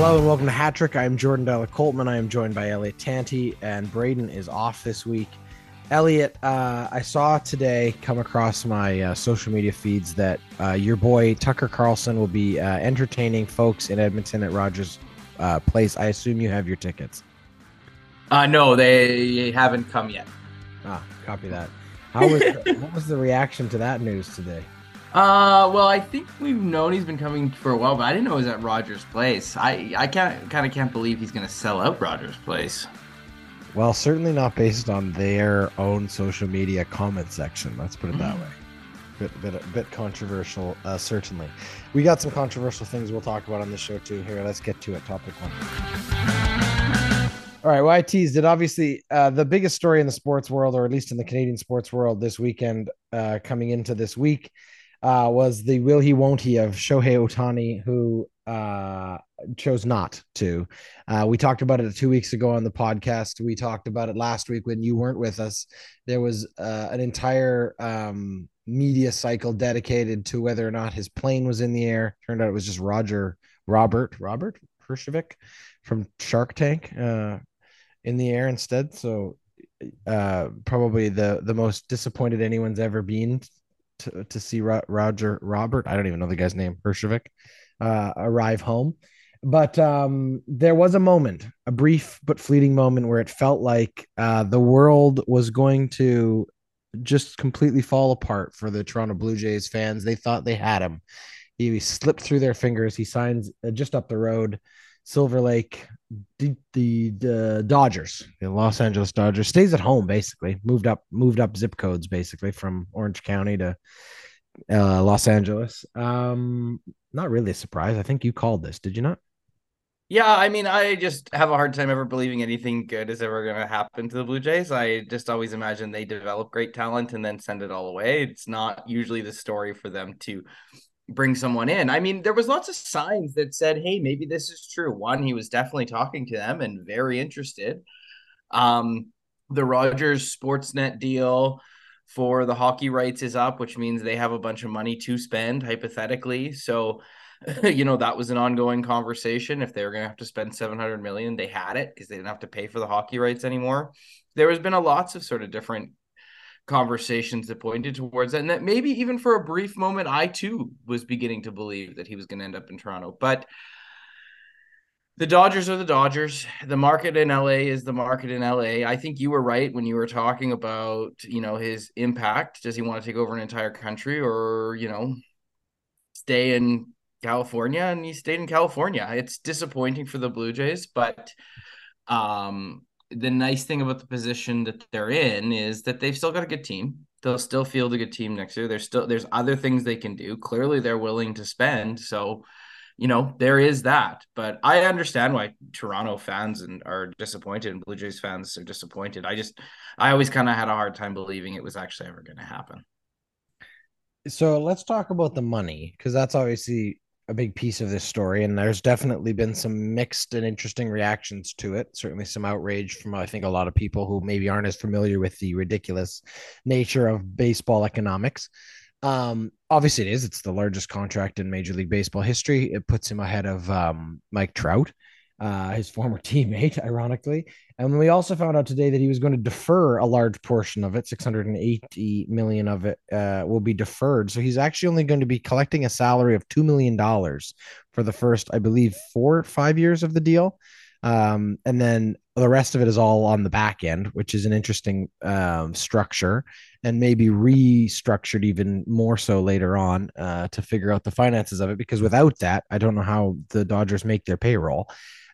Hello and welcome to Hattrick. I'm Jordan Della Coltman. I am joined by Elliot Tanti, and Braden is off this week. Elliot, uh, I saw today come across my uh, social media feeds that uh, your boy Tucker Carlson will be uh, entertaining folks in Edmonton at Rogers uh, Place. I assume you have your tickets. Uh, no, they haven't come yet. Ah, copy that. How was the, what was the reaction to that news today? Uh, well, I think we've known he's been coming for a while, but I didn't know he was at Rogers Place. I I can't kind of can't believe he's going to sell out Rogers Place. Well, certainly not based on their own social media comment section. Let's put it that Mm. way. Bit, bit, bit controversial, uh, certainly. We got some controversial things we'll talk about on this show too. Here, let's get to it. Topic one. All right, well, I teased it. Obviously, uh, the biggest story in the sports world, or at least in the Canadian sports world, this weekend, uh, coming into this week, uh, was the will he won't he of Shohei Ohtani, who uh, chose not to. Uh, we talked about it two weeks ago on the podcast. We talked about it last week when you weren't with us. There was uh, an entire um, media cycle dedicated to whether or not his plane was in the air. Turned out it was just Roger Robert Robert Herjavec from Shark Tank uh, in the air instead. So uh, probably the the most disappointed anyone's ever been to, see Ro- Roger Robert. I don't even know the guy's name Herjavec uh, arrive home. But um, there was a moment, a brief but fleeting moment, where it felt like uh, the world was going to just completely fall apart for the Toronto Blue Jays fans. They thought they had him. He slipped through their fingers. He signs uh, just up the road, Silver Lake, the, the the Dodgers, the Los Angeles Dodgers. Stays at home basically. Moved up, moved up zip codes basically from Orange County to uh, Los Angeles. Um, not really a surprise. I think you called this, did you not? Yeah, I mean, I just have a hard time ever believing anything good is ever going to happen to the Blue Jays. I just always imagine they develop great talent and then send it all away. It's not usually the story for them to bring someone in. I mean, there was lots of signs that said, "Hey, maybe this is true." One, he was definitely talking to them and very interested. Um, the Rogers Sportsnet deal for the hockey rights is up, which means they have a bunch of money to spend hypothetically. So, you know, that was an ongoing conversation. If they were going to have to spend 700 million, they had it because they didn't have to pay for the hockey rights anymore. There has been a lots of sort of different conversations that pointed towards that. And that maybe even for a brief moment, I too was beginning to believe that he was going to end up in Toronto. But the Dodgers are the Dodgers. The market in LA is the market in LA. I think you were right when you were talking about, you know, his impact. Does he want to take over an entire country or, you know, stay in California? And he stayed in California. It's disappointing for the Blue Jays, but um the nice thing about the position that they're in is that they've still got a good team. They'll still field a good team next year. There's still there's other things they can do. Clearly they're willing to spend. So you know, there is that. But I understand why Toronto fans and are disappointed and Blue Jays fans are disappointed. I just I always kind of had a hard time believing it was actually ever going to happen. So let's talk about the money because that's obviously a big piece of this story, and there's definitely been some mixed and interesting reactions to it. Certainly, some outrage from I think a lot of people who maybe aren't as familiar with the ridiculous nature of baseball economics. Um, obviously, it is. It's the largest contract in Major League Baseball history. It puts him ahead of um, Mike Trout, uh, his former teammate, ironically. And we also found out today that he was going to defer a large portion of it, 680 million of it uh, will be deferred. So he's actually only going to be collecting a salary of $2 million for the first, I believe, four or five years of the deal. Um, and then the rest of it is all on the back end, which is an interesting um, structure and maybe restructured even more so later on uh, to figure out the finances of it. Because without that, I don't know how the Dodgers make their payroll.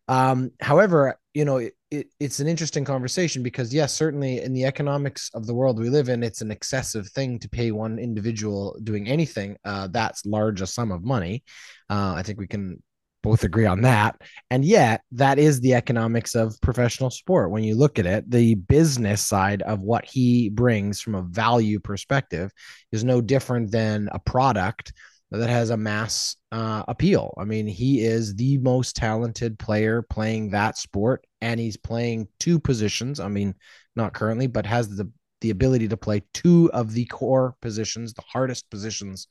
Um, however, you know, it, it, it's an interesting conversation because, yes, certainly in the economics of the world we live in, it's an excessive thing to pay one individual doing anything uh, that's large a sum of money. Uh, I think we can both agree on that. And yet, that is the economics of professional sport. When you look at it, the business side of what he brings from a value perspective is no different than a product that has a mass uh, appeal. I mean, he is the most talented player playing that sport, and he's playing two positions. I mean, not currently, but has the the ability to play two of the core positions, the hardest positions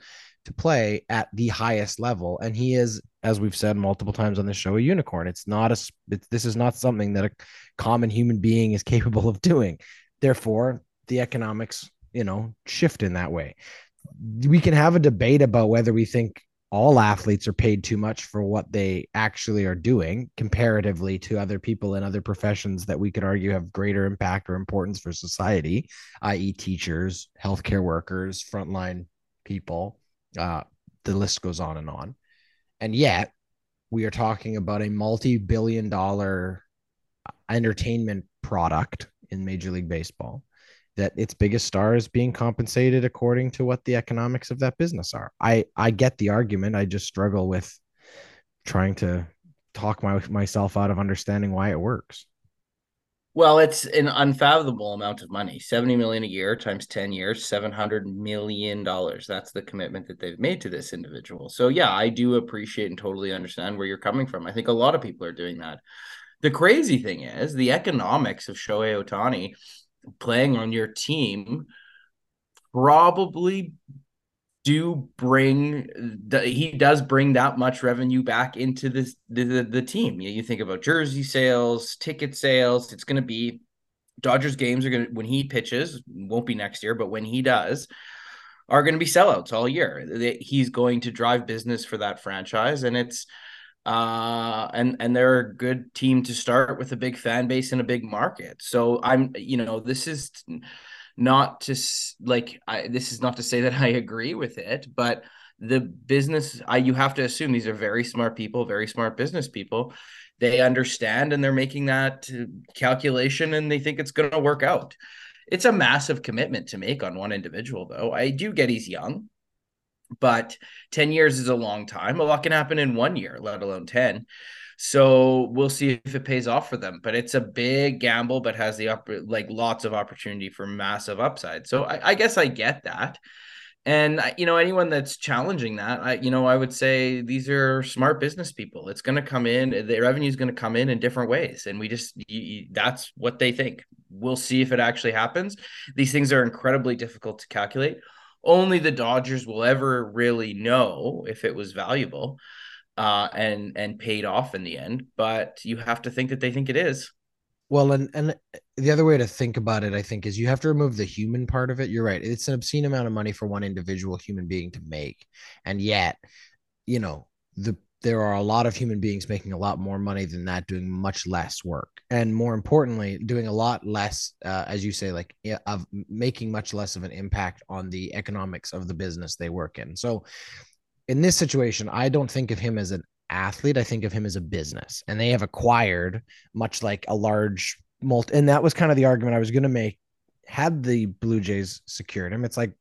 to play at the highest level. And he is as we've said multiple times on this show, a unicorn. It's not a. It's, this is not something that a common human being is capable of doing. Therefore, the economics, you know, shift in that way. We can have a debate about whether we think all athletes are paid too much for what they actually are doing comparatively to other people in other professions that we could argue have greater impact or importance for society, i.e., teachers, healthcare workers, frontline people. Uh, the list goes on and on. And yet, we are talking about a multi billion dollar entertainment product in Major League Baseball that its biggest star is being compensated according to what the economics of that business are. I I get the argument. I just struggle with trying to talk my, myself out of understanding why it works. Well, it's an unfathomable amount of money. 70 million a year times 10 years, 700 million dollars. That's the commitment that they've made to this individual. So yeah, I do appreciate and totally understand where you're coming from. I think a lot of people are doing that. The crazy thing is the economics of Shohei Ohtani playing on your team probably do bring he does bring that much revenue back into this the, the, the team. You, you think about jersey sales, ticket sales. It's going to be Dodgers games are going to when he pitches won't be next year, but when he does, are going to be sellouts all year. He's going to drive business for that franchise, and it's uh and and they're a good team to start with a big fan base and a big market. So i'm you know this is not to like I, this is not to say that i agree with it but the business i you have to assume these are very smart people very smart business people. They understand and they're making that calculation and they think it's going to work out. It's a massive commitment to make on one individual though. I do get he's young but 10 years is a long time. A lot can happen in one year, let alone 10. So we'll see if it pays off for them. But it's a big gamble, but has the upper like lots of opportunity for massive upside. So I, I guess I get that. And you know, anyone that's challenging that, I you know, I would say these are smart business people. It's going to come in, the revenue is going to come in in different ways, and we just you, that's what they think. We'll see if it actually happens. These things are incredibly difficult to calculate only the Dodgers will ever really know if it was valuable uh, and and paid off in the end. But you have to think that they think it is. Well, and and the other way to think about it, I think, is you have to remove the human part of it. You're right; it's an obscene amount of money for one individual human being to make, and yet, you know, the there are a lot of human beings making a lot more money than that doing much less work. And more importantly doing a lot less uh, as you say like of making much less of an impact on the economics of the business they work in. So in this situation i don't think of him as an athlete. I think of him as a business. And they have acquired much like a large multi and that was kind of the argument i was going to make. Had the blue jays secured him it's like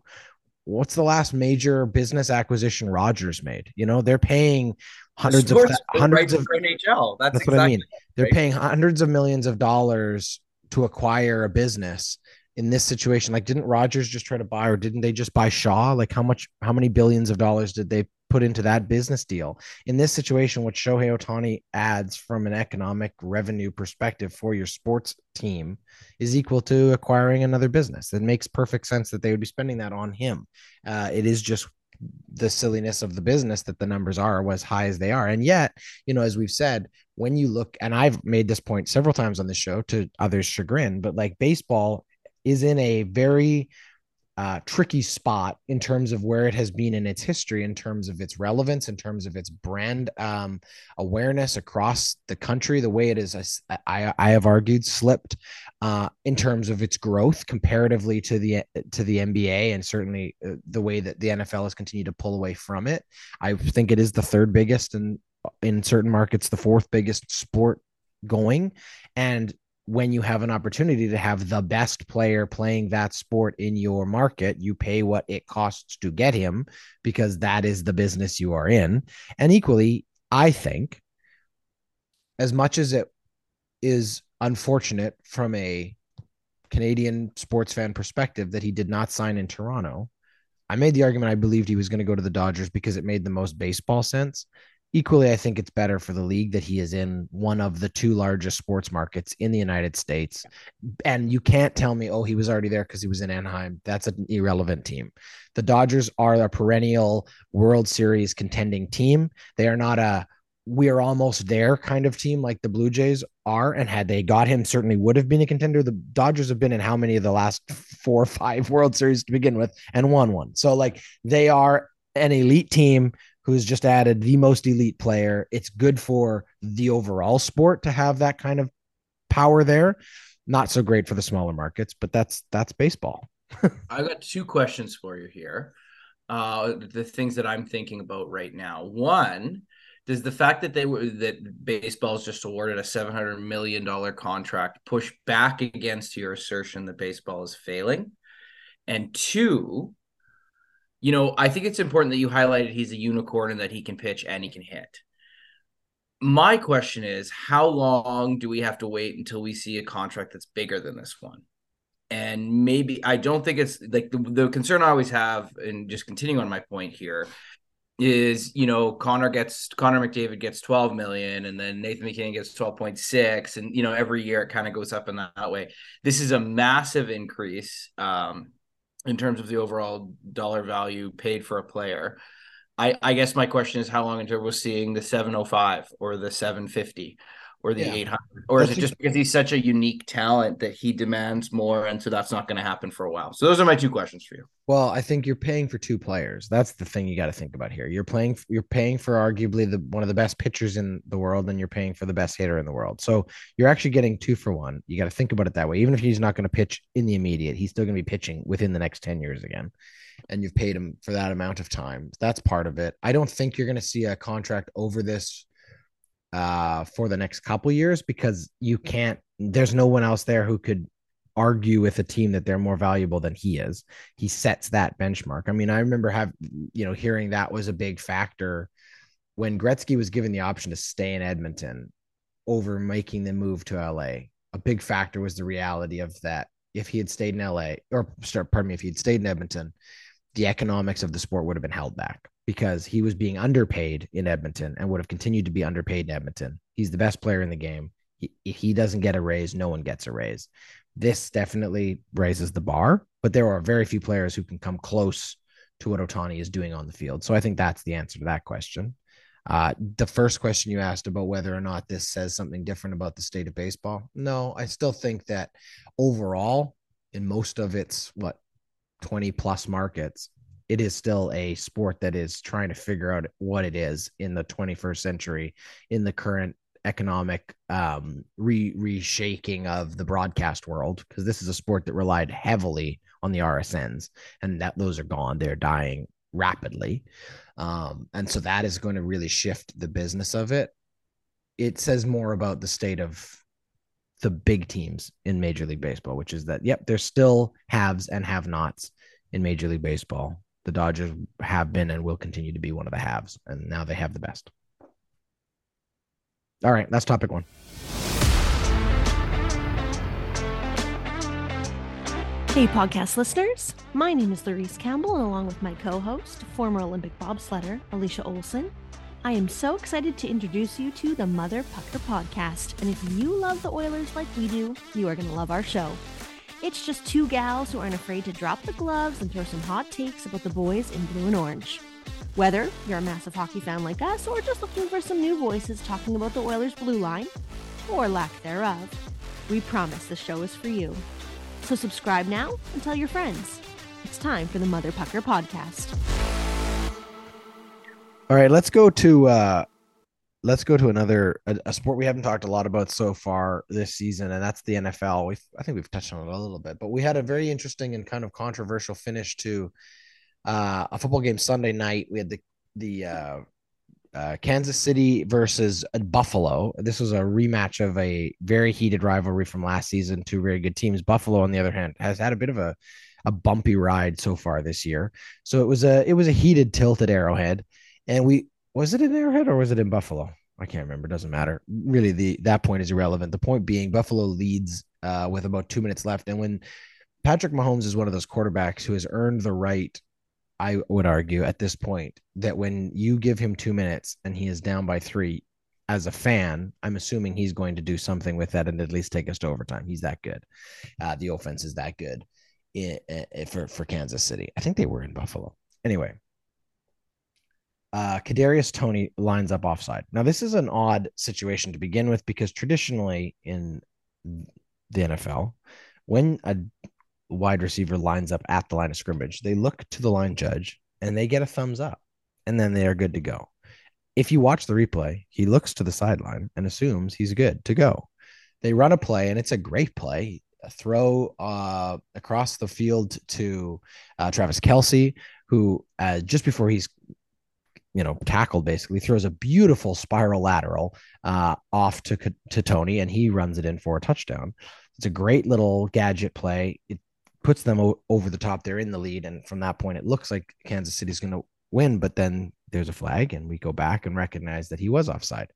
what's the last major business acquisition Rogers made? You know, they're paying hundreds of hundreds of NHL. That's, that's exactly what I mean. They're paying hundreds of millions of dollars to acquire a business in this situation. Like, didn't Rogers just try to buy, or didn't they just buy Shaw? Like, how much, how many billions of dollars did they put into that business deal? In this situation, what Shohei Ohtani adds from an economic revenue perspective for your sports team is equal to acquiring another business. It makes perfect sense that they would be spending that on him. Uh, it is just the silliness of the business that the numbers are as high as they are. And yet, you know, as we've said, when you look, and I've made this point several times on the show to others' chagrin, but like baseball is in a very uh, tricky spot in terms of where it has been in its history, in terms of its relevance, in terms of its brand um, awareness across the country. The way it is, I, I have argued, slipped uh, in terms of its growth comparatively to the to the NBA, and certainly uh, the way that the NFL has continued to pull away from it. I think it is the third biggest, and in certain markets, the fourth biggest sport going, and when you have an opportunity to have the best player playing that sport in your market, you pay what it costs to get him because that is the business you are in. And equally, I think, as much as it is unfortunate from a Canadian sports fan perspective that he did not sign in Toronto, I made the argument I believed he was going to go to the Dodgers because it made the most baseball sense equally, I think it's better for the league that he is in one of the two largest sports markets in the United States. And you can't tell me, oh, he was already there because he was in Anaheim. That's an irrelevant team. The Dodgers are a perennial World Series contending team. They are not a we're almost there kind of team like the Blue Jays are. And had they got him, certainly would have been a contender. The Dodgers have been in how many of the last four or five World Series to begin with and won one. So, like, they are an elite team who's just added the most elite player. It's good for the overall sport to have that kind of power there. Not so great for the smaller markets, but that's that's baseball. I got two questions for you here. Uh, the things that I'm thinking about right now. One, does the fact that they were that baseball's just awarded a 700 million dollar contract push back against your assertion that baseball is failing? And two, you know, I think it's important that you highlighted he's a unicorn and that he can pitch and he can hit. My question is, how long do we have to wait until we see a contract that's bigger than this one? And maybe I don't think it's like the, the concern I always have, and just continuing on my point here, is you know Connor gets Connor McDavid gets 12 million and then Nathan MacKinnon gets 12.6 and you know every year it kind of goes up in that, that, way. This is a massive increase um in terms of the overall dollar value paid for a player. I, I guess my question is how long until we're seeing the 705 or the 750 or the yeah. 800 or is it just because he's such a unique talent that he demands more and so that's not going to happen for a while? So those are my two questions for you. Well i think you're paying for two players. That's the thing you got to think about here. You're playing you're paying for arguably the one of the best pitchers in the world and you're paying for the best hitter in the world. So you're actually getting two for one. You got to think about it that way. Even if he's not going to pitch in the immediate he's still going to be pitching within the next 10 years again. And you've paid him for that amount of time. That's part of it. I don't think you're going to see a contract over this uh, for the next couple years because you can't. There's no one else there who could argue with a team that they're more valuable than he is. He sets that benchmark. I mean, I remember have you know hearing that was a big factor when Gretzky was given the option to stay in Edmonton over making the move to LA. A big factor was the reality of that. If he had stayed in LA, or start, pardon me, if he had stayed in Edmonton, the economics of the sport would have been held back because he was being underpaid in Edmonton and would have continued to be underpaid in Edmonton. He's the best player in the game. He, he doesn't get a raise, no one gets a raise. This definitely raises the bar, but there are very few players who can come close to what Ohtani is doing on the field. So I think that's the answer to that question. Uh, the first question you asked about whether or not this says something different about the state of baseball. No, I still think that overall, in most of its what 20 plus markets, it is still a sport that is trying to figure out what it is in the 21st century in the current economic um, re- reshaking of the broadcast world because this is a sport that relied heavily on the RSNs and that those are gone. They're dying rapidly. Um, and so that is going to really shift the business of it. It says more about the state of the big teams in major league baseball which is that yep there's still haves and have nots in major league baseball the Dodgers have been and will continue to be one of the haves, and now they have the best. All right, that's topic one. Hey, podcast listeners. My name is Larice Campbell, and along with my co host, former Olympic bobsledder, Alicia Olson, I am so excited to introduce you to the Mother Pucker podcast. And if you love the Oilers like we do, you are going to love our show. It's just two gals who aren't afraid to drop the gloves and throw some hot takes about the boys in blue and orange. Whether you're a massive hockey fan like us or just looking for some new voices talking about the Oilers' blue line, or lack thereof, we promise the show is for you. So subscribe now and tell your friends. It's time for the Mother Pucker podcast. All right, let's go to uh, let's go to another a, a, sport we haven't talked a lot about so far this season, and that's the NFL. We I think we've touched on it a little bit, but we had a very interesting and kind of controversial finish to uh, a football game Sunday night. We had the the uh, uh, Kansas City versus Buffalo. This was a rematch of a very heated rivalry from last season. Two very good teams. Buffalo, on the other hand, has had a bit of a a bumpy ride so far this year. So it was a it was a heated tilt at Arrowhead, and we was it in Arrowhead or was it in Buffalo? I can't remember. Doesn't matter. Really, the that point is irrelevant. The point being, Buffalo leads uh, with about two minutes left, and when Patrick Mahomes is one of those quarterbacks who has earned the right I would argue at this point that when you give him two minutes and he is down by three, as a fan, I'm assuming he's going to do something with that and at least take us to overtime. He's that good. Uh, the offense is that good for for Kansas City. I think they were in Buffalo. Anyway, uh, Kadarius Toney lines up offside. Now this is an odd situation to begin with because traditionally in the NFL, when a wide receiver lines up at the line of scrimmage, they look to the line judge and they get a thumbs up, and then they are good to go. If you watch the replay, he looks to the sideline and assumes he's good to go. They run a play, and it's a great play A throw uh, across the field to uh, Travis Kelce, who uh, just before he's you know tackled basically throws a beautiful spiral lateral uh, off to to Toney, and he runs it in for a touchdown. It's a great little gadget play. It puts them o- over the top. They're in the lead, and from that point, it looks like Kansas City's going to win. But then there's a flag, and we go back and recognize that he was offside.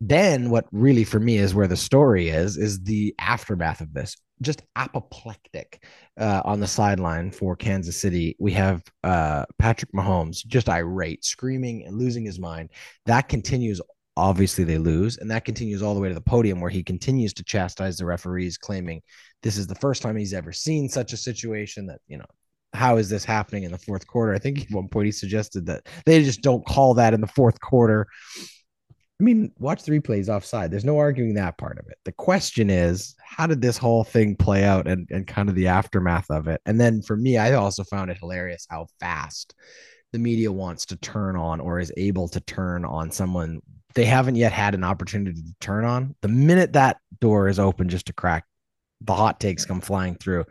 Then what really for me is where the story is is the aftermath of this just apoplectic uh, on the sideline for kansas city. We have uh, patrick mahomes just irate screaming and losing his mind. That continues obviously they lose and that continues all the way to the podium where he continues to chastise the referees claiming this is the first time he's ever seen such a situation that you know how is this happening in the fourth quarter i think at one point he suggested that they just don't call that in the fourth quarter I mean, watch the replays offside. There's no arguing that part of it. The question is, how did this whole thing play out and, and kind of the aftermath of it? And then for me, I also found it hilarious how fast the media wants to turn on or is able to turn on someone they haven't yet had an opportunity to turn on. The minute that door is open just to crack, the hot takes come flying through.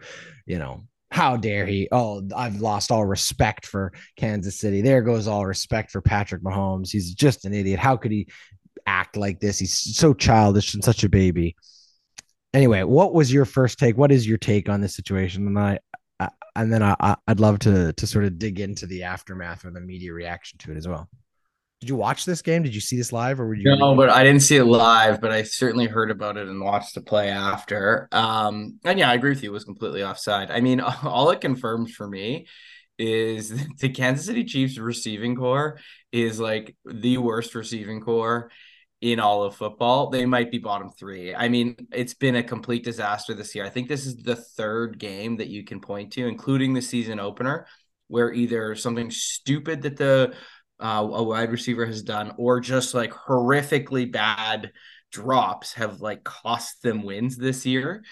You know, how dare he? Oh, I've lost all respect for Kansas City. There goes all respect for Patrick Mahomes. He's just an idiot. How could he act like this. He's so childish and such a baby. Anyway, what was your first take? What is your take on this situation? And I, I and then I, I'd love to to sort of dig into the aftermath or the media reaction to it as well. Did you watch this game? Did you see this live, or were you? No, but I didn't see it live. But I certainly heard about it and watched the play after. Um, and yeah, I agree with you. It was completely offside. I mean, all it confirms for me is the Kansas City Chiefs receiving corps is like the worst receiving corps in all of football, they might be bottom three. I mean, it's been a complete disaster this year. I think this is the third game that you can point to, including the season opener, where either something stupid that the uh, a wide receiver has done, or just like horrifically bad drops have like cost them wins this year.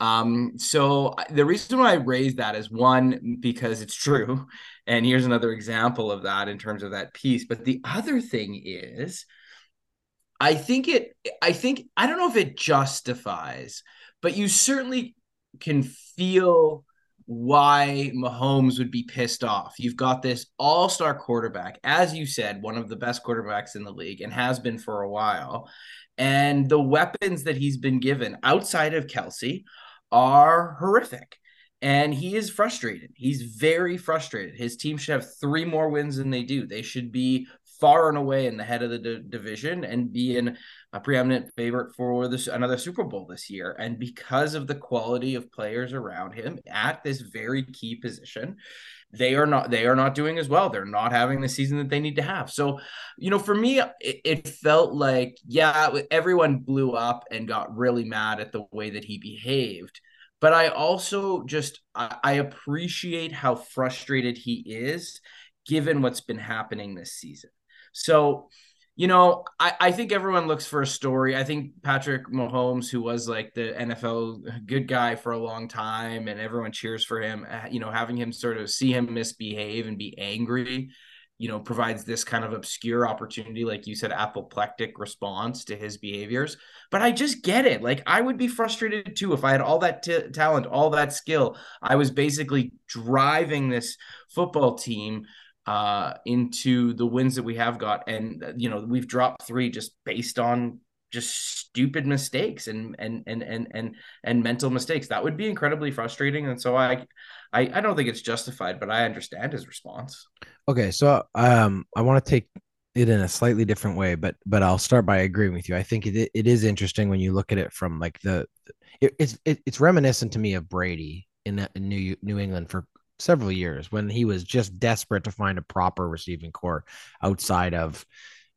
Um, so the reason why I raised that is one because it's true, and here's another example of that in terms of that piece. But the other thing is I think it, I think, I don't know if it justifies, but you certainly can feel why Mahomes would be pissed off. You've got this all star quarterback, as you said, one of the best quarterbacks in the league and has been for a while. And the weapons that he's been given outside of Kelce are horrific. And he is frustrated. He's very frustrated. His team should have three more wins than they do. They should be far and away in the head of the d- division and be in a preeminent favorite for this another Super Bowl this year. And because of the quality of players around him at this very key position, they are not they are not doing as well. They're not having the season that they need to have. So, you know, for me, it, it felt like yeah, everyone blew up and got really mad at the way that he behaved but I also just I, I, appreciate how frustrated he is given what's been happening this season. So, you know, I, I think everyone looks for a story. I think Patrick Mahomes, who was like the NFL good guy for a long time, and everyone cheers for him, uh, you know, having him sort of see him misbehave and be angry, you know, provides this kind of obscure opportunity, like you said, apoplectic response to his behaviors. But I just get it. Like, I would be frustrated too if I had all that t- talent, all that skill. I was basically driving this football team uh, into the wins that we have got. And, you know, we've dropped three just based on just stupid mistakes and and and and and and mental mistakes. That would be incredibly frustrating. And so I, I i don't think it's justified but i understand his response. Okay. So um i want to take it in a slightly different way but but i'll start by agreeing with you. I think it, it is interesting when you look at it from like the it, it's it, it's reminiscent to me of brady in, in new new england for several years when he was just desperate to find a proper receiving corps outside of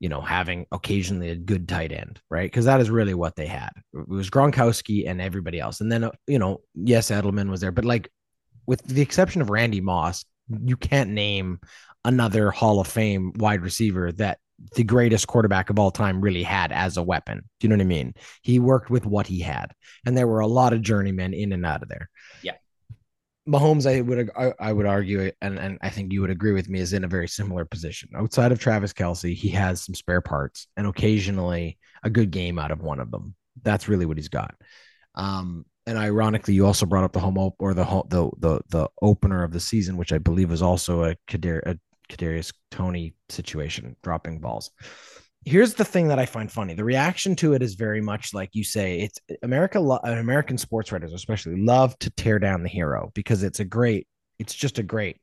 you know, having occasionally a good tight end, right? Because that is really what they had. It was Gronkowski and everybody else. And then, uh, you know, yes, Edelman was there, but like with the exception of Randy Moss, you can't name another Hall of Fame wide receiver that the greatest quarterback of all time really had as a weapon. Do you know what I mean? He worked with what he had, and there were a lot of journeymen in and out of there. Yeah. Mahomes, I would I, I would argue, and, and I think you would agree with me, is in a very similar position. Outside of Travis Kelce, he has some spare parts and occasionally a good game out of one of them. That's really what he's got. Um, and ironically, you also brought up the home op- or the the the the opener of the season, which I believe was also a Kadarius Toney situation, dropping balls here's the thing that I find funny. The reaction to it is very much like you say. It's America. American sports writers, especially, love to tear down the hero because it's a great. It's just a great,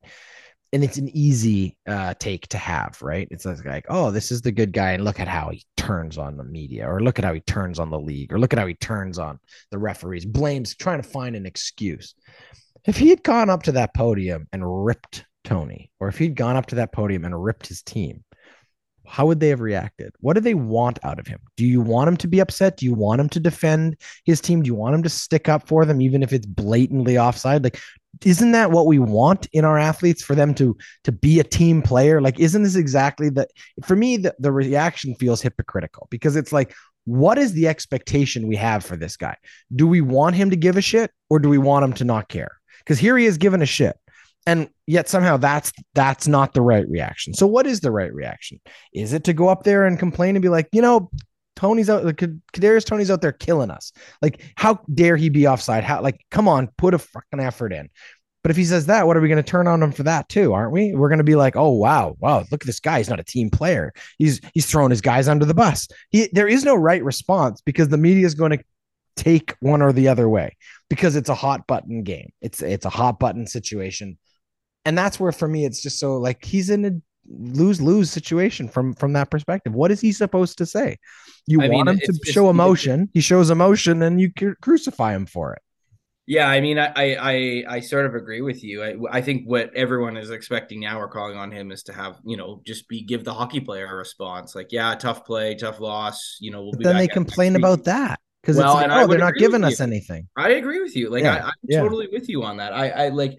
and it's an easy uh, take to have, right? It's like, oh, this is the good guy, and look at how he turns on the media, or look at how he turns on the league, or look at how he turns on the referees. Blames trying to find an excuse. If he had gone up to that podium and ripped Toney, or if he'd gone up to that podium and ripped his team, how would they have reacted? What do they want out of him? Do you want him to be upset? Do you want him to defend his team? Do you want him to stick up for them, even if it's blatantly offside? Like, isn't that what we want in our athletes for them to to be a team player? Like, isn't this exactly the For me, the, the reaction feels hypocritical because it's like, what is the expectation we have for this guy? Do we want him to give a shit or do we want him to not care? Because here he is giving a shit and yet somehow that's that's not the right reaction. So what is the right reaction? Is it to go up there and complain and be like you know Toney's out like Kadarius Toney's out there killing us. Like how dare he be offside? How like come on put a fucking effort in. But if he says that what are we going to turn on him for that too aren't we? We're going to be like oh wow wow look at this guy. He's not a team player. He's he's throwing his guys under the bus. He there is no right response because the media is going to take one or the other way because it's a hot button game. It's it's a hot button situation and that's where for me it's just so like he's in a lose lose situation from from that perspective. What is he supposed to say? You I want mean, him to just, show emotion. He shows emotion, and you crucify him for it. Yeah, I mean, I I I sort of agree with you. I, I think what everyone is expecting now or calling on him is to have you know just be give the hockey player a response like yeah, tough play, tough loss. You know, we'll then they complain about that because well, it's like, oh, they're not giving us anything. I agree with you. Like yeah, I, am yeah. totally with you on that. I I like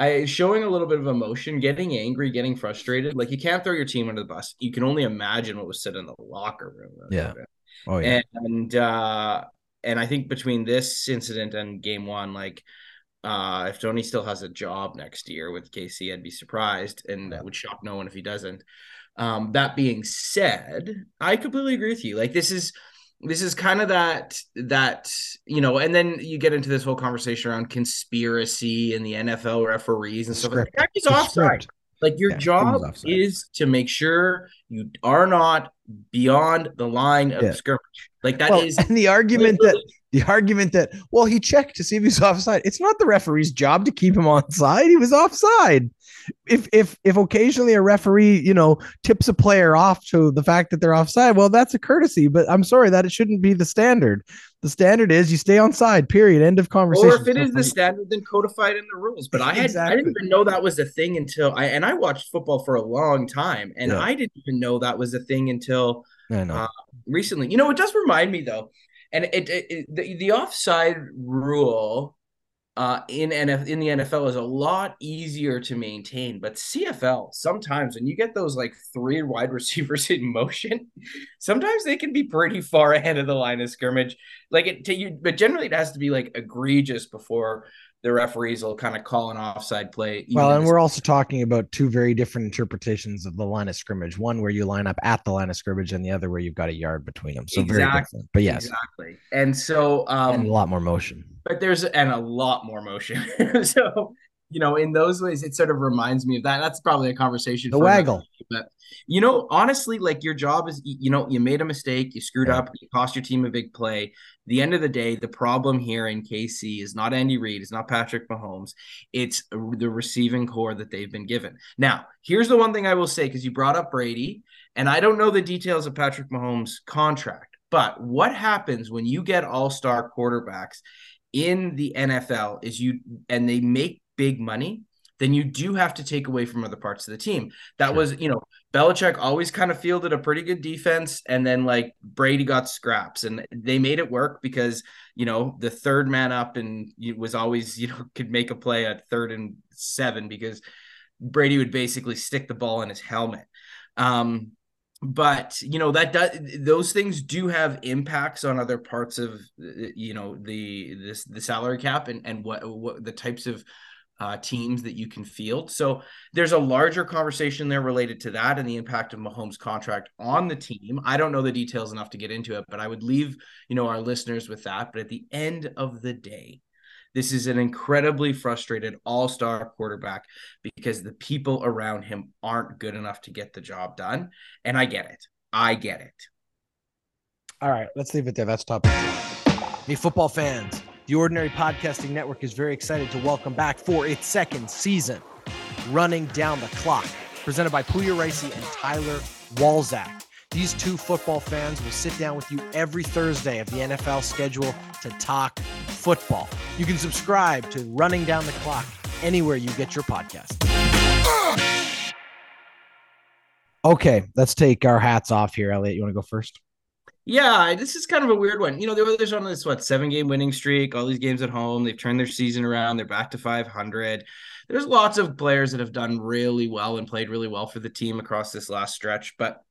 I showing a little bit of emotion, getting angry, getting frustrated. Like you can't throw your team under the bus. You can only imagine what was said in the locker room. Yeah. Oh yeah. And uh and I think between this incident and game one, like uh if Toney still has a job next year with KC, I'd be surprised. And that would shock no one if he doesn't. Um, that being said, I completely agree with you. Like this is this is kind of that that you know and then you get into this whole conversation around conspiracy and the NFL referees and stuff like that. Offside. Like your yeah, job is to make sure you are not beyond the line of yeah. skirmish. Like that well, is and the argument that the argument that well he checked to see if he's offside. It's not the referee's job to keep him on side. He was offside if if if occasionally a referee you know tips a player off to the fact that they're offside well that's a courtesy but i'm sorry that it shouldn't be the standard the standard is you stay on side period end of conversation or if it is the standard then codified in the rules but i had exactly. i didn't even know that was a thing until i and i watched football for a long time and yeah. i didn't even know that was a thing until uh, recently you know it does remind me though and it, it, the, the offside rule uh, in NF in the NFL is a lot easier to maintain. But CFL, sometimes when you get those like three wide receivers in motion, sometimes they can be pretty far ahead of the line of scrimmage. Like it to you, but generally it has to be like egregious before the referees will kind of call an offside play. Well, and we're also talking about two very different interpretations of the line of scrimmage. One where you line up at the line of scrimmage, and the other where you've got a yard between them. So exactly. very different. But yes, exactly. And so, um, and a lot more motion. But there's and a lot more motion. so you know, in those ways, it sort of reminds me of that. That's probably a conversation. The waggle. but you know, honestly, like your job is, you know, you made a mistake, you screwed yeah. up, you cost your team a big play. The end of the day, the problem here in KC is not Andy Reid, it's not Patrick Mahomes, it's the receiving corps that they've been given. Now, here's the one thing I will say because you brought up Brady, and I don't know the details of Patrick Mahomes' contract, but what happens when you get all-star quarterbacks? in the NFL is you and they make big money then you do have to take away from other parts of the team. That sure. was, you know, Belichick always kind of fielded a pretty good defense, and then like Brady got scraps, and they made it work because you know the third man up and was always you know could make a play at third and seven because Brady would basically stick the ball in his helmet. Um, but you know that does those things do have impacts on other parts of you know the this the salary cap and and what what the types of uh, teams that you can field. So there's a larger conversation there related to that and the impact of Mahomes' contract on the team. I don't know the details enough to get into it, but I would leave you know our listeners with that. But at the end of the day, this is an incredibly frustrated all-star quarterback because the people around him aren't good enough to get the job done, and I get it. I get it. All right, let's leave it there. That's top. Hey, football fans. The Ordinary Podcasting Network is very excited to welcome back for its second season, Running Down the Clock, presented by Puya Ricey and Tyler Walzak. These two football fans will sit down with you every Thursday of the NFL schedule to talk football. You can subscribe to Running Down the Clock anywhere you get your podcast. Okay, let's take our hats off here. Elliot, you want to go first? Yeah, this is kind of a weird one. You know, the Oilers on this what seven game winning streak, all these games at home. They've turned their season around. They're back to 500. There's lots of players that have done really well and played really well for the team across this last stretch. But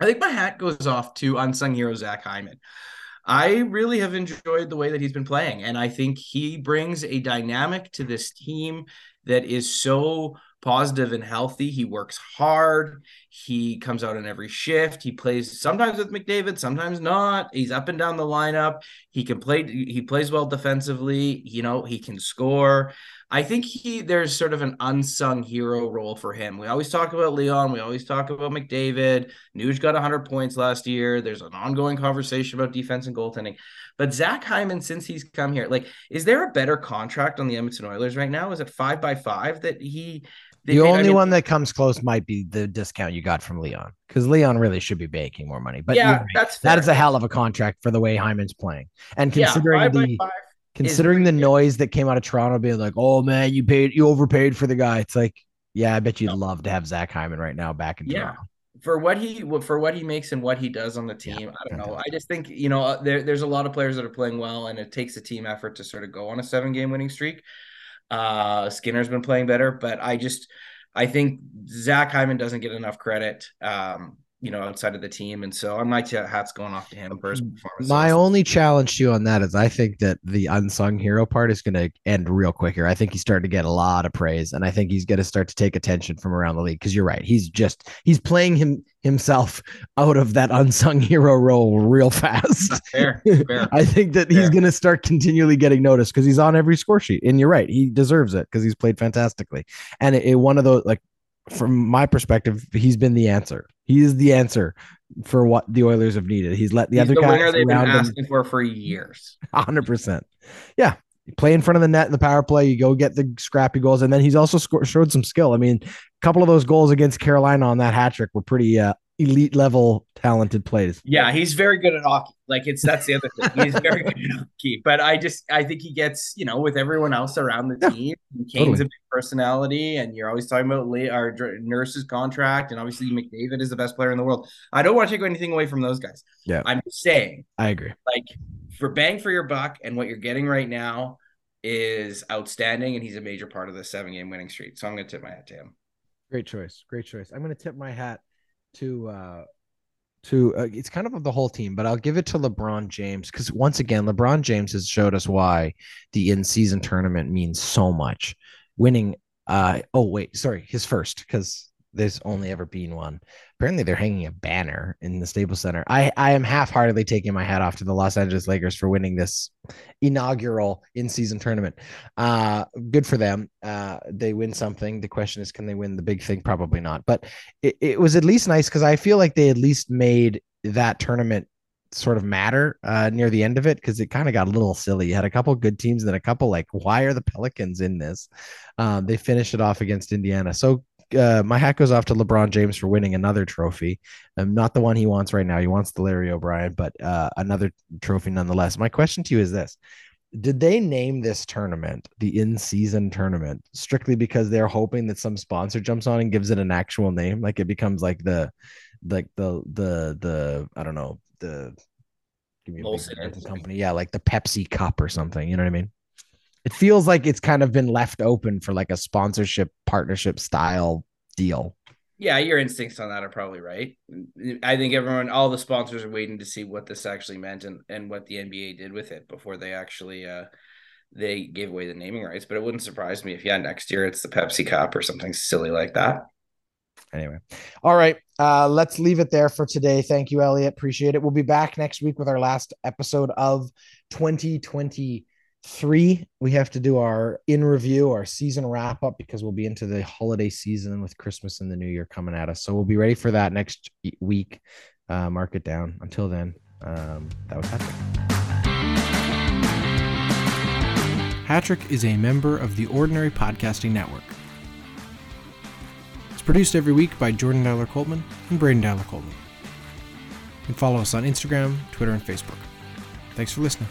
I think my hat goes off to unsung hero Zach Hyman. I really have enjoyed the way that he's been playing, and I think he brings a dynamic to this team that is so positive and healthy. He works hard. He comes out in every shift. He plays sometimes with McDavid, sometimes not. He's up and down the lineup. He can play. He plays well defensively. You know, he can score. I think he there's sort of an unsung hero role for him. We always talk about Leon. We always talk about McDavid. Nuge got 100 points last year. There's an ongoing conversation about defense and goaltending. But Zach Hyman, since he's come here, like, is there a better contract on the Edmonton Oilers right now? Is it five by five that he the only I mean, one that comes close might be the discount you got from Leon, because Leon really should be making more money. But yeah, right. that's fair. that is a hell of a contract for the way Hyman's playing, and considering yeah, the considering the noise that came out of Toronto, being like, "Oh man, you paid, you overpaid for the guy." It's like, yeah, I bet you'd love to have Zach Hyman right now back in yeah. Toronto. For what he for what he makes and what he does on the team, yeah, I don't know. I just think you know there, there's a lot of players that are playing well, and it takes a team effort to sort of go on a seven game winning streak. Uh, Skinner's been playing better, but I just I think Zach Hyman doesn't get enough credit. Um, you know, outside of the team. And so I'm my hat's going off to him for his performance. My only challenge to you on that is I think that the unsung hero part is going to end real quick here. I think he's starting to get a lot of praise, and I think he's going to start to take attention from around the league because you're right. He's just he's playing him himself out of that unsung hero role real fast. Fair, fair. I think that fair. he's going to start continually getting noticed because he's on every score sheet. And you're right, he deserves it because he's played fantastically. And it, it, one of those like from my perspective, he's been the answer. He is the answer for what the Oilers have needed. He's let the he's other the guys they've been asking him. for for years. hundred percent. Yeah, you play in front of the net in the power play. You go get the scrappy goals, and then he's also scored, showed some skill. I mean, a couple of those goals against Carolina on that hat trick were pretty uh, elite level talented plays. Yeah, he's very good at hockey. Like it's that's the other thing. He's very good at hockey. But I just I think he gets, you know, with everyone else around the team. Yeah, Kane's totally. a big personality, and you're always talking about our nurse's contract, and obviously McDavid is the best player in the world. I don't want to take anything away from those guys. Yeah. I'm just saying. I agree. Like for bang for your buck and what you're getting right now is outstanding, and he's a major part of the seven game winning streak. So I'm gonna tip my hat to him. Great choice. Great choice. I'm gonna tip my hat to uh to uh, it's kind of the whole team, but I'll give it to LeBron James because once again, LeBron James has showed us why the in-season tournament means so much. Winning, uh, oh wait, sorry, his first because there's only ever been one. Apparently, they're hanging a banner in the Staples Center. I, I am half-heartedly taking my hat off to the Los Angeles Lakers for winning this inaugural in-season tournament. Uh, good for them. Uh, they win something. The question is, can they win the big thing? Probably not. But it, it was at least nice because I feel like they at least made that tournament sort of matter uh, near the end of it because it kind of got a little silly. You had a couple good teams and then a couple like, why are the Pelicans in this? Um, they finished it off against Indiana. So uh, my hat goes off to LeBron James for winning another trophy. Um, not the one he wants right now. He wants the Larry O'Brien, but uh, another trophy nonetheless. My question to you is this: did they name this tournament the in-season tournament strictly because they're hoping that some sponsor jumps on and gives it an actual name like it becomes like the like the the the i don't know the give me a company yeah like the pepsi cup or something you know what i mean it feels like it's kind of been left open for like a sponsorship partnership style deal Yeah, your instincts on that are probably right. I think everyone, all the sponsors are waiting to see what this actually meant and, and what the NBA did with it before they actually uh they gave away the naming rights. But it wouldn't surprise me if yeah, next year it's the Pepsi Cup or something silly like that. anyway all right uh let's leave it there for today thank you elliot appreciate it we'll be back next week with our last episode of 2023 we have to do our in review our season wrap up because we'll be into the holiday season with christmas and the new year coming at us so we'll be ready for that next week uh mark it down until then um that was Patrick. Hattrick is a member of the Ordinary Podcasting Network. It's produced every week by Jordan Dowler Coltman and Braden Dowler Coltman. You can follow us on Instagram, Twitter, and Facebook. Thanks for listening.